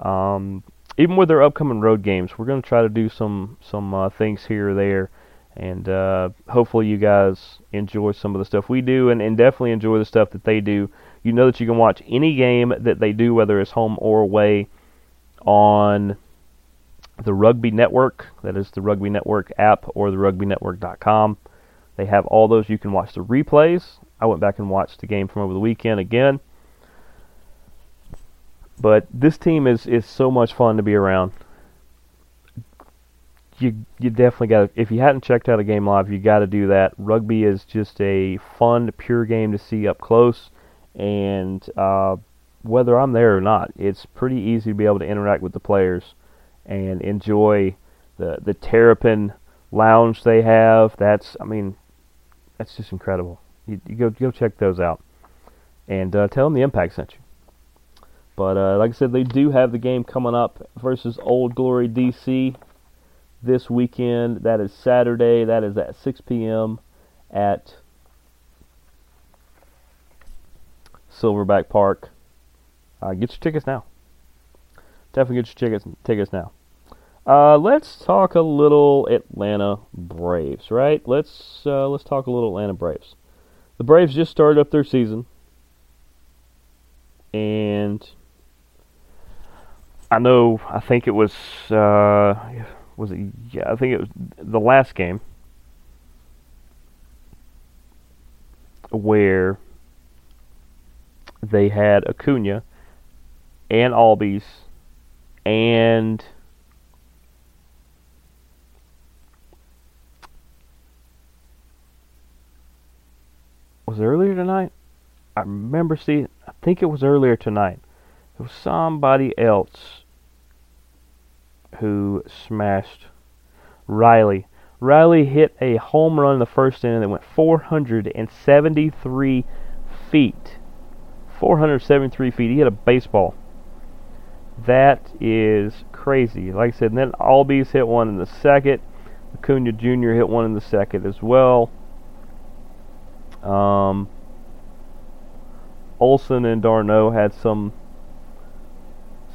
um, even with their upcoming road games, we're going to try to do some some uh, things here or there and uh, hopefully you guys enjoy some of the stuff we do and, and definitely enjoy the stuff that they do. You know that you can watch any game that they do, whether it's home or away, on the Rugby Network. That is the Rugby Network app or the rugbynetwork.com. They have all those. You can watch the replays. I went back and watched the game from over the weekend again. But this team is, is so much fun to be around you you definitely got to if you hadn't checked out a game live, you got to do that. Rugby is just a fun, pure game to see up close, and uh, whether I'm there or not, it's pretty easy to be able to interact with the players and enjoy the the Terrapin lounge they have. That's I mean, that's just incredible. You, you go go check those out, and uh, tell them the Impact sent you. But uh, like I said, they do have the game coming up versus Old Glory DC this weekend. That is Saturday. That is at 6 p.m. at Silverback Park. Uh, get your tickets now. Definitely get your tickets tickets now. Uh, let's talk a little Atlanta Braves, right? Let's uh, let's talk a little Atlanta Braves. The Braves just started up their season, and I know I think it was uh, was it? Yeah, I think it was the last game where they had Acuna and Albies and was it earlier tonight? I remember seeing. I think it was earlier tonight. It was somebody else who smashed Riley. Riley hit a home run in the first inning that went 473 feet. 473 feet. He hit a baseball. That is crazy. Like I said, and then Albies hit one in the second. Acuna Jr. hit one in the second as well. Um, Olson and d'Arnaud had some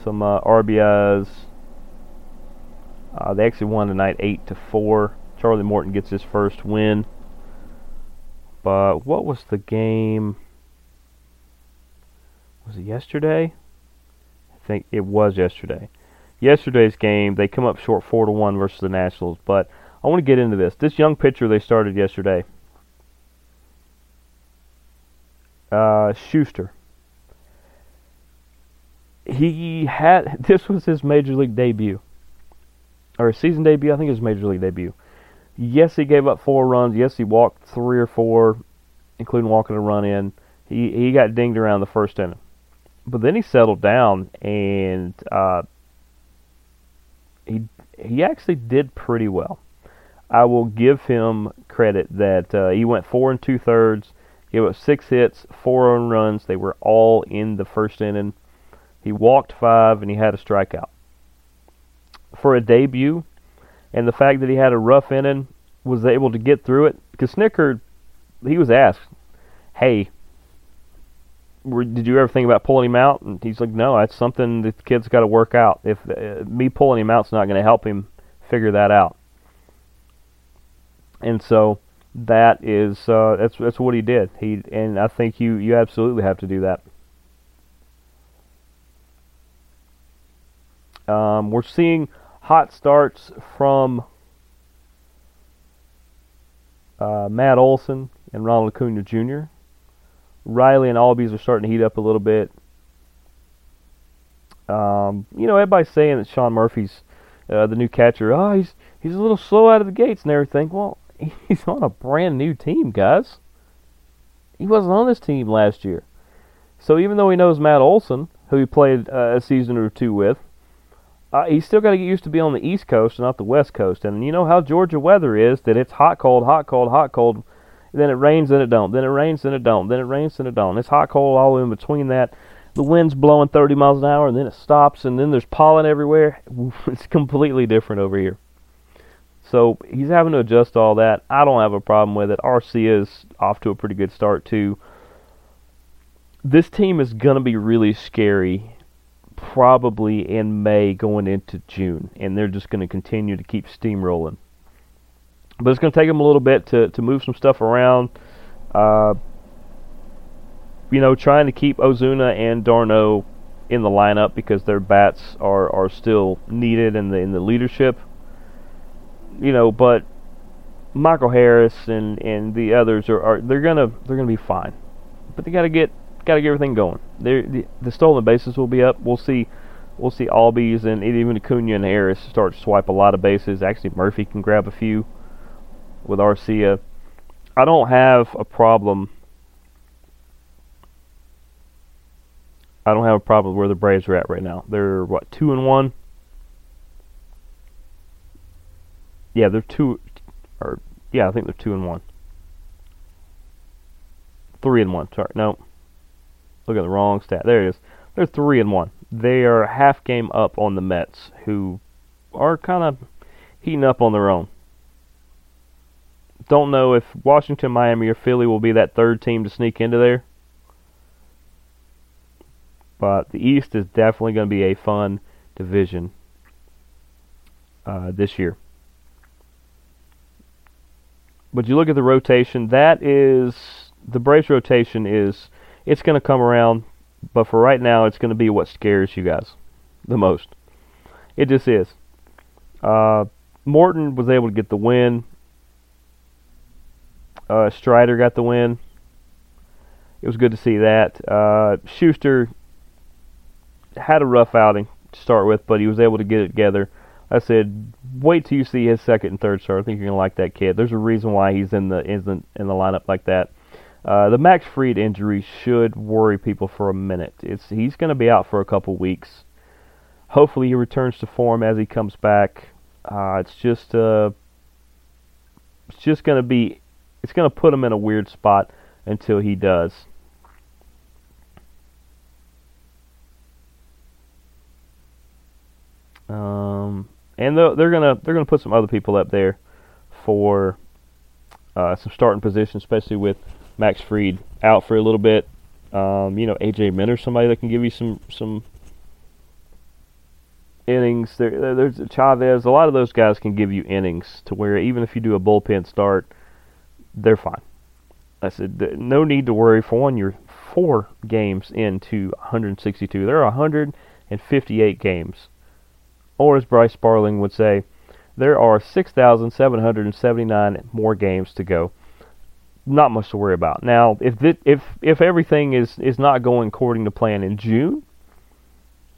some uh, RBIs. Uh, they actually won tonight, eight to four. Charlie Morton gets his first win. But what was the game? Was it yesterday? Think it was yesterday. Yesterday's game, they come up short four to one versus the Nationals. But I want to get into this. This young pitcher they started yesterday, uh, Shuster. He had this was his major league debut or season debut. I think it was major league debut. Yes, he gave up four runs. Yes, he walked three or four, including walking a run in. He he got dinged around the first inning, but then he settled down and uh, he he actually did pretty well. I will give him credit that uh, he went four and two thirds, gave up six hits, four earned runs. They were all in the first inning. He walked five and he had a strikeout for a debut, and the fact that he had a rough inning was able to get through it. Because Snitker, he was asked, "Hey, did you ever think about pulling him out?" And he's like, "No, that's something the kid's got to work out. If uh, me pulling him out's not going to help him figure that out." And so that is uh, that's that's what he did. He and I think you you absolutely have to do that. Um, we're seeing hot starts from uh, Matt Olson and Ronald Acuna Jr. Riley and Albies are starting to heat up a little bit. Um, you know, everybody's saying that Sean Murphy's uh, the new catcher. Oh, he's he's a little slow out of the gates and everything. Well, he's on a brand new team, guys. He wasn't on this team last year. So even though he knows Matt Olson, who he played uh, a season or two with, uh, he's still got to get used to being on the East Coast and not the West Coast. And you know how Georgia weather is that it's hot, cold, hot, cold, hot, cold. Then it rains, then it don't. Then it rains, then it don't. Then it rains, then it don't. It's hot, cold, all in between that. The wind's blowing 30 miles an hour, and then it stops, and then there's pollen everywhere. It's completely different over here. So he's having to adjust all that. I don't have a problem with it. RC is off to a pretty good start too. This team is going to be really scary probably in May going into June, and they're just going to continue to keep steamrolling. But it's going to take them a little bit to, to move some stuff around. Uh, you know, trying to keep Ozuna and d'Arnaud in the lineup because their bats are, are still needed in the in the leadership. You know, but Michael Harris and, and the others are, are they're gonna they're gonna be fine, but they gotta get got to get everything going. the, the stolen bases will be up. We'll see. We'll see Albies and even Acuna and Harris start to swipe a lot of bases. Actually, Murphy can grab a few with Arcia. I don't have a problem. I don't have a problem with where the Braves are at right now. They're what two and one. Yeah, they're two, or yeah, I think they're two and one. Three and one. Sorry, no. Look at the wrong stat. There it is. They're three and one. They are half game up on the Mets, who are kind of heating up on their own. Don't know if Washington, Miami, or Philly will be that third team to sneak into there. But the East is definitely going to be a fun division uh, this year. But you look at the rotation, that is the Braves rotation is it's going to come around, but for right now, it's going to be what scares you guys the most. It just is. Uh, Morton was able to get the win. Uh, Strider got the win. It was good to see that. Uh, Shuster had a rough outing to start with, but he was able to get it together. I said, wait till you see his second and third start. I think you're gonna like that kid. There's a reason why he's in the the, in the lineup like that. Uh, the Max Fried injury should worry people for a minute. It's he's to be out for a couple weeks. Hopefully, he returns to form as he comes back. Uh, it's just uh, it's just to be it's going to put him in a weird spot until he does. Um, and they're, gonna they're gonna put some other people up there for uh, some starting positions, especially with Max Fried out for a little bit. Um, you know, AJ Minter, somebody that can give you some some innings. There, there's Chavez. A lot of those guys can give you innings to where even if you do a bullpen start, they're fine. I said, no need to worry. For one, you're four games into 162. There are 158 games. Or as Bryce Sparling would say, there are 6,779 more games to go not much to worry about. Now, if if if everything is is not going according to plan in June,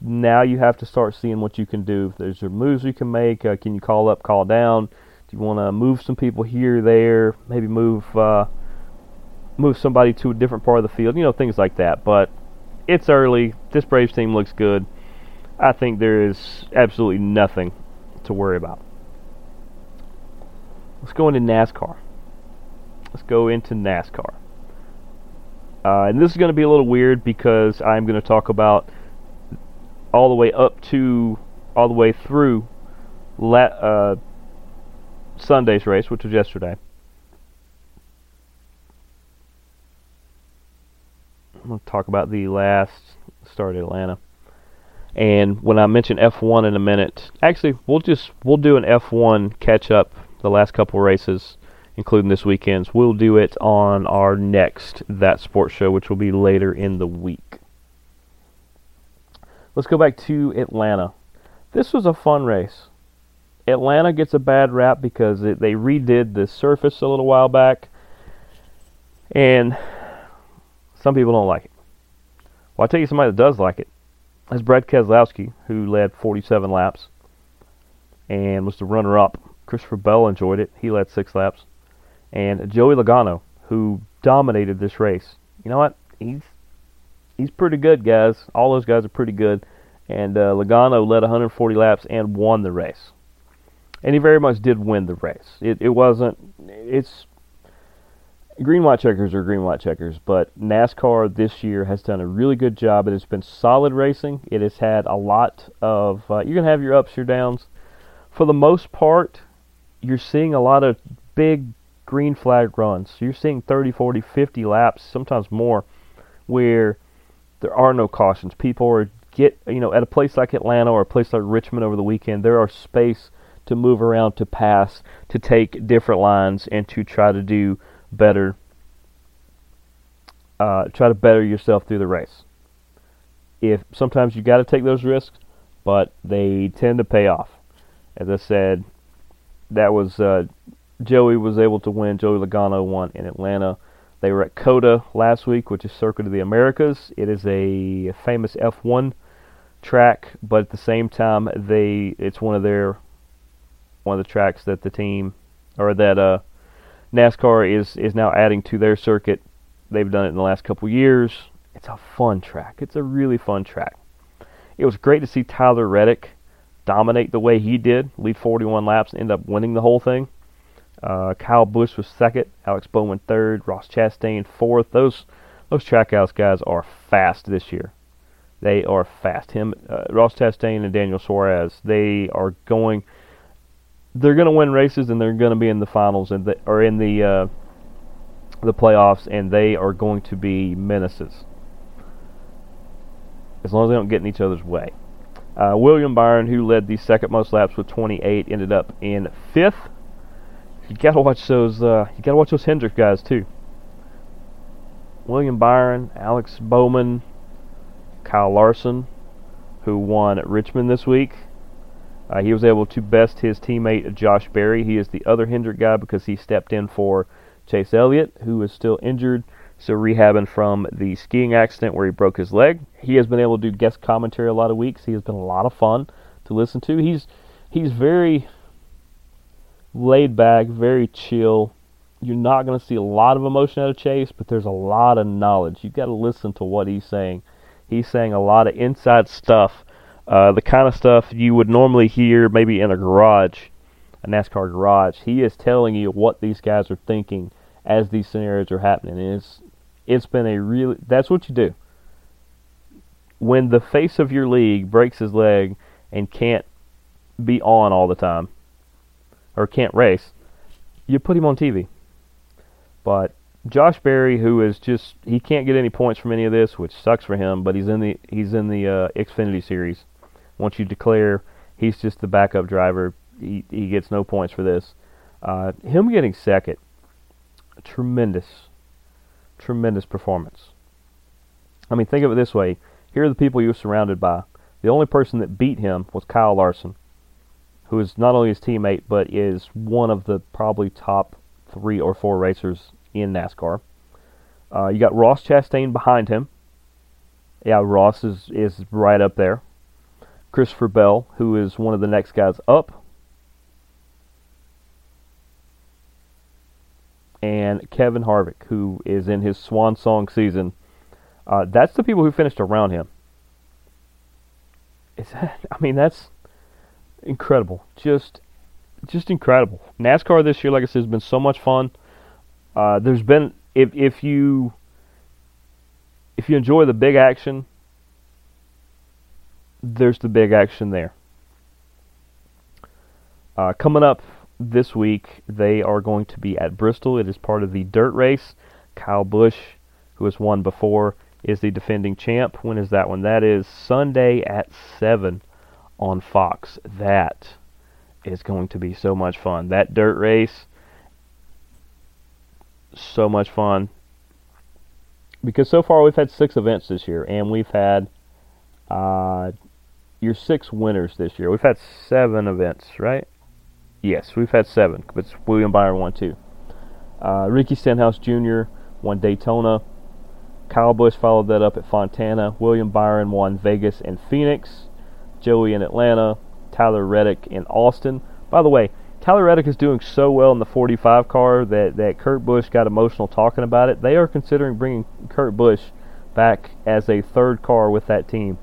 now you have to start seeing what you can do. If there's there moves you can make, uh, can you call up, call down? You want to move some people here, there? Maybe move uh, move somebody to a different part of the field. You know, things like that. But it's early. This Braves team looks good. I think there is absolutely nothing to worry about. Let's go into NASCAR. Let's go into NASCAR. Uh, and this is going to be a little weird because I'm going to talk about all the way up to, all the way through la- uh, Sunday's race, which was yesterday. I'm going to talk about the last start at Atlanta. And when I mention F1 in a minute, actually, we'll just we'll do an F1 catch up the last couple races including this weekend's. We'll do it on our next That Sports Show, which will be later in the week. Let's go back to Atlanta. This was a fun race. Atlanta gets a bad rap because it, they redid the surface a little while back. And Some people don't like it. Well, I'll tell you somebody that does like it. That's Brad Keselowski, who led 47 laps and was the runner-up. Christopher Bell enjoyed it. He led six laps. And Joey Logano, who dominated this race. You know what? He's he's pretty good, guys. All those guys are pretty good. And uh, Logano led 140 laps and won the race. And he very much did win the race. It, it wasn't. It's green white checkers are green white checkers, but NASCAR this year has done a really good job. It has been solid racing. It has had a lot of. Uh, you're gonna have your ups, your downs. For the most part, you're seeing a lot of big green flag runs. You're seeing 30, 40, 50 laps, sometimes more, where there are no cautions. People are get you know at a place like Atlanta or a place like Richmond over the weekend. There are space to move around, to pass, to take different lines, and to try to do better. Uh, try to better yourself through the race. If sometimes you got to take those risks, but they tend to pay off. As I said, that was uh, Joey was able to win. Joey Logano won in Atlanta. They were at COTA last week, which is Circuit of the Americas. It is a famous F1 track, but at the same time, they it's one of their one of the tracks that the team or that uh, NASCAR is is now adding to their circuit. They've done it in the last couple years. It's a fun track. It's a really fun track. It was great to see Tyler Reddick dominate the way he did, lead 41 laps, and end up winning the whole thing. Uh, Kyle Busch was second, Alex Bowman third, Ross Chastain fourth. Those those trackhouse guys are fast this year. They are fast. Him, uh, Ross Chastain, and Daniel Suarez. They are going. They're going to win races, and they're going to be in the finals, and the, or in the uh, the playoffs, and they are going to be menaces. As long as they don't get in each other's way. Uh, William Byron, who led the second most laps with 28, ended up in fifth. You gotta watch those. Uh, you gotta watch those Hendrick guys too. William Byron, Alex Bowman, Kyle Larson, who won at Richmond this week. Uh, he was able to best his teammate Josh Berry. He is the other Hendrick guy because he stepped in for Chase Elliott, who is still injured, so rehabbing from the skiing accident where he broke his leg. He has been able to do guest commentary a lot of weeks. He has been a lot of fun to listen to. He's he's very laid back, very chill. You're not going to see a lot of emotion out of Chase, but there's a lot of knowledge. You've got to listen to what he's saying. He's saying a lot of inside stuff, uh, the kind of stuff you would normally hear maybe in a garage, a NASCAR garage. He is telling you what these guys are thinking as these scenarios are happening. And it's it's been a really that's what you do. When the face of your league breaks his leg and can't be on all the time or can't race, you put him on TV. But Josh Berry, who is just he can't get any points from any of this, which sucks for him. But he's in the he's in the uh, Xfinity series. Once you declare he's just the backup driver, he he gets no points for this. Uh, him getting second, tremendous, tremendous performance. I mean, think of it this way: here are the people you were surrounded by. The only person that beat him was Kyle Larson, who is not only his teammate but is one of the probably top three or four racers in NASCAR. Uh, you got Ross Chastain behind him. Yeah, Ross is, is right up there. Christopher Bell, who is one of the next guys up. And Kevin Harvick, who is in his swan song season. Uh, that's the people who finished around him. Is that, I mean, that's incredible. Just, just incredible. NASCAR this year, like I said, has been so much fun. Uh, there's been if if you if you enjoy the big action, there's the big action there. Uh, coming up this week, they are going to be at Bristol. It is part of the dirt race. Kyle Busch, who has won before, is the defending champ. When is that one? That is Sunday at 7 on Fox. That is going to be so much fun. That dirt race so much fun because so far we've had six events this year, and we've had uh, your six winners this year. We've had seven events, right? Yes, we've had seven, but William Byron won two. Uh, Ricky Stenhouse Jr. won Daytona. Kyle Busch followed that up at Fontana. William Byron won Vegas and Phoenix. Joey in Atlanta. Tyler Reddick in Austin. By the way, Tyler Reddick is doing so well in the 45 car that, that Kurt Busch got emotional talking about it. They are considering bringing Kurt Busch back as a third car with that team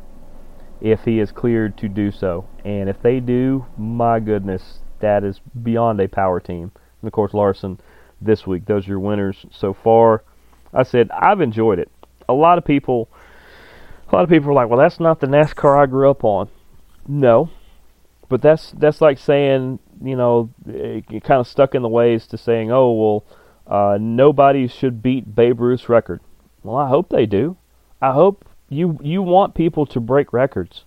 if he is cleared to do so. And if they do, my goodness, that is beyond a power team. And of course, Larson this week. Those are your winners so far. I said I've enjoyed it. A lot of people, a lot of people are like, "Well, that's not the NASCAR I grew up on." No, but that's that's like saying, you know, you kind of stuck in the ways to saying, "Oh, well, uh, nobody should beat Babe Ruth's record." Well, I hope they do. I hope you you want people to break records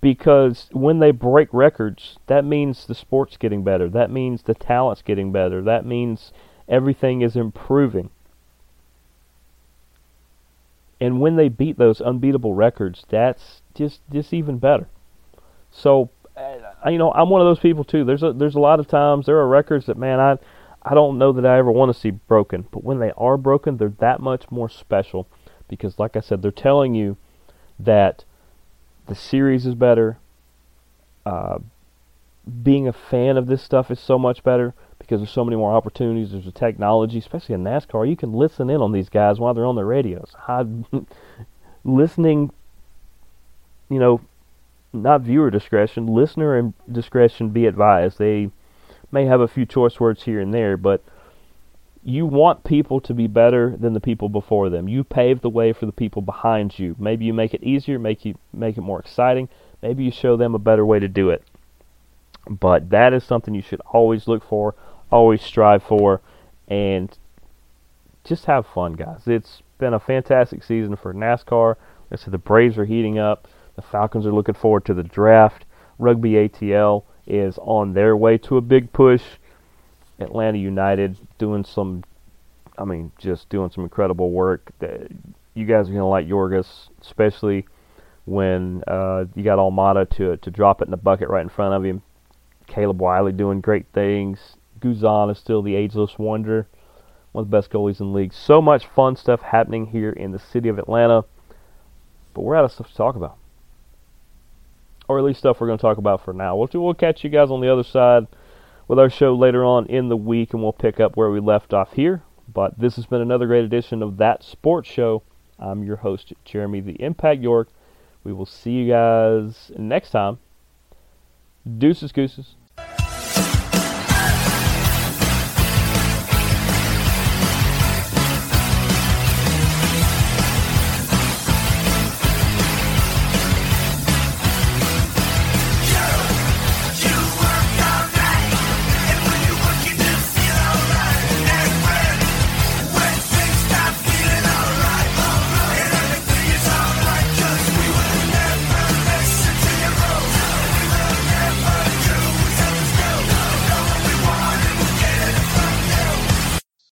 because when they break records, that means the sport's getting better. That means the talent's getting better. That means everything is improving. And when they beat those unbeatable records, that's just just even better. So, you know, I'm one of those people too. There's a there's a lot of times there are records that man I I don't know that I ever want to see broken, but when they are broken, they're that much more special because like I said, they're telling you that the series is better. Uh, being a fan of this stuff is so much better because there's so many more opportunities. There's a technology, especially in NASCAR. You can listen in on these guys while they're on their radios. I, listening, you know, not viewer discretion, listener discretion be advised. They may have a few choice words here and there, but you want people to be better than the people before them. You pave the way for the people behind you. Maybe you make it easier, make you make it more exciting. Maybe you show them a better way to do it. But that is something you should always look for, always strive for, and just have fun, guys. It's been a fantastic season for NASCAR. I said the Braves are heating up. The Falcons are looking forward to the draft. Rugby ATL is on their way to a big push. Atlanta United doing some, I mean, just doing some incredible work. You guys are to like Yorgos, especially when uh, you got Almada to to drop it in the bucket right in front of him. Caleb Wiley doing great things. Guzan is still the ageless wonder, one of the best goalies in the league. So much fun stuff happening here in the city of Atlanta, but we're out of stuff to talk about, or at least stuff we're going to talk about for now. We'll we'll catch you guys on the other side with our show later on in the week, and we'll pick up where we left off here. But this has been another great edition of That Sports Show. I'm your host, Jeremy the Impact York. We will see you guys next time. Deuces, gooses.